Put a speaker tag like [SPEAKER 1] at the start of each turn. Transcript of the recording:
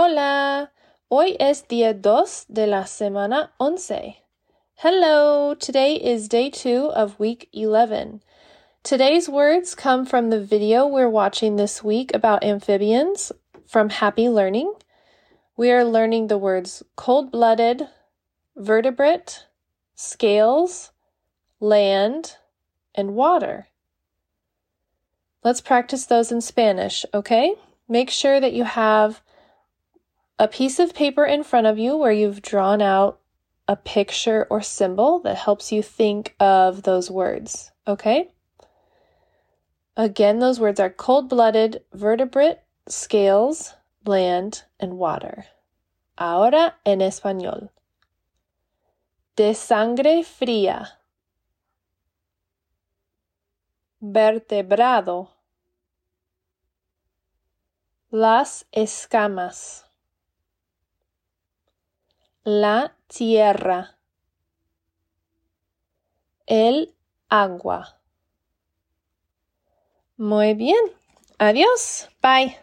[SPEAKER 1] Hola, hoy es día dos de la semana once. Hello, today is day two of week 11. Today's words come from the video we're watching this week about amphibians from Happy Learning. We are learning the words cold blooded, vertebrate, scales, land, and water. Let's practice those in Spanish, okay? Make sure that you have a piece of paper in front of you where you've drawn out a picture or symbol that helps you think of those words, okay? Again, those words are cold blooded, vertebrate, scales, land, and water. Ahora en español. De sangre fría. Vertebrado. Las escamas. La tierra. El agua. Muy bien. Adiós. Bye.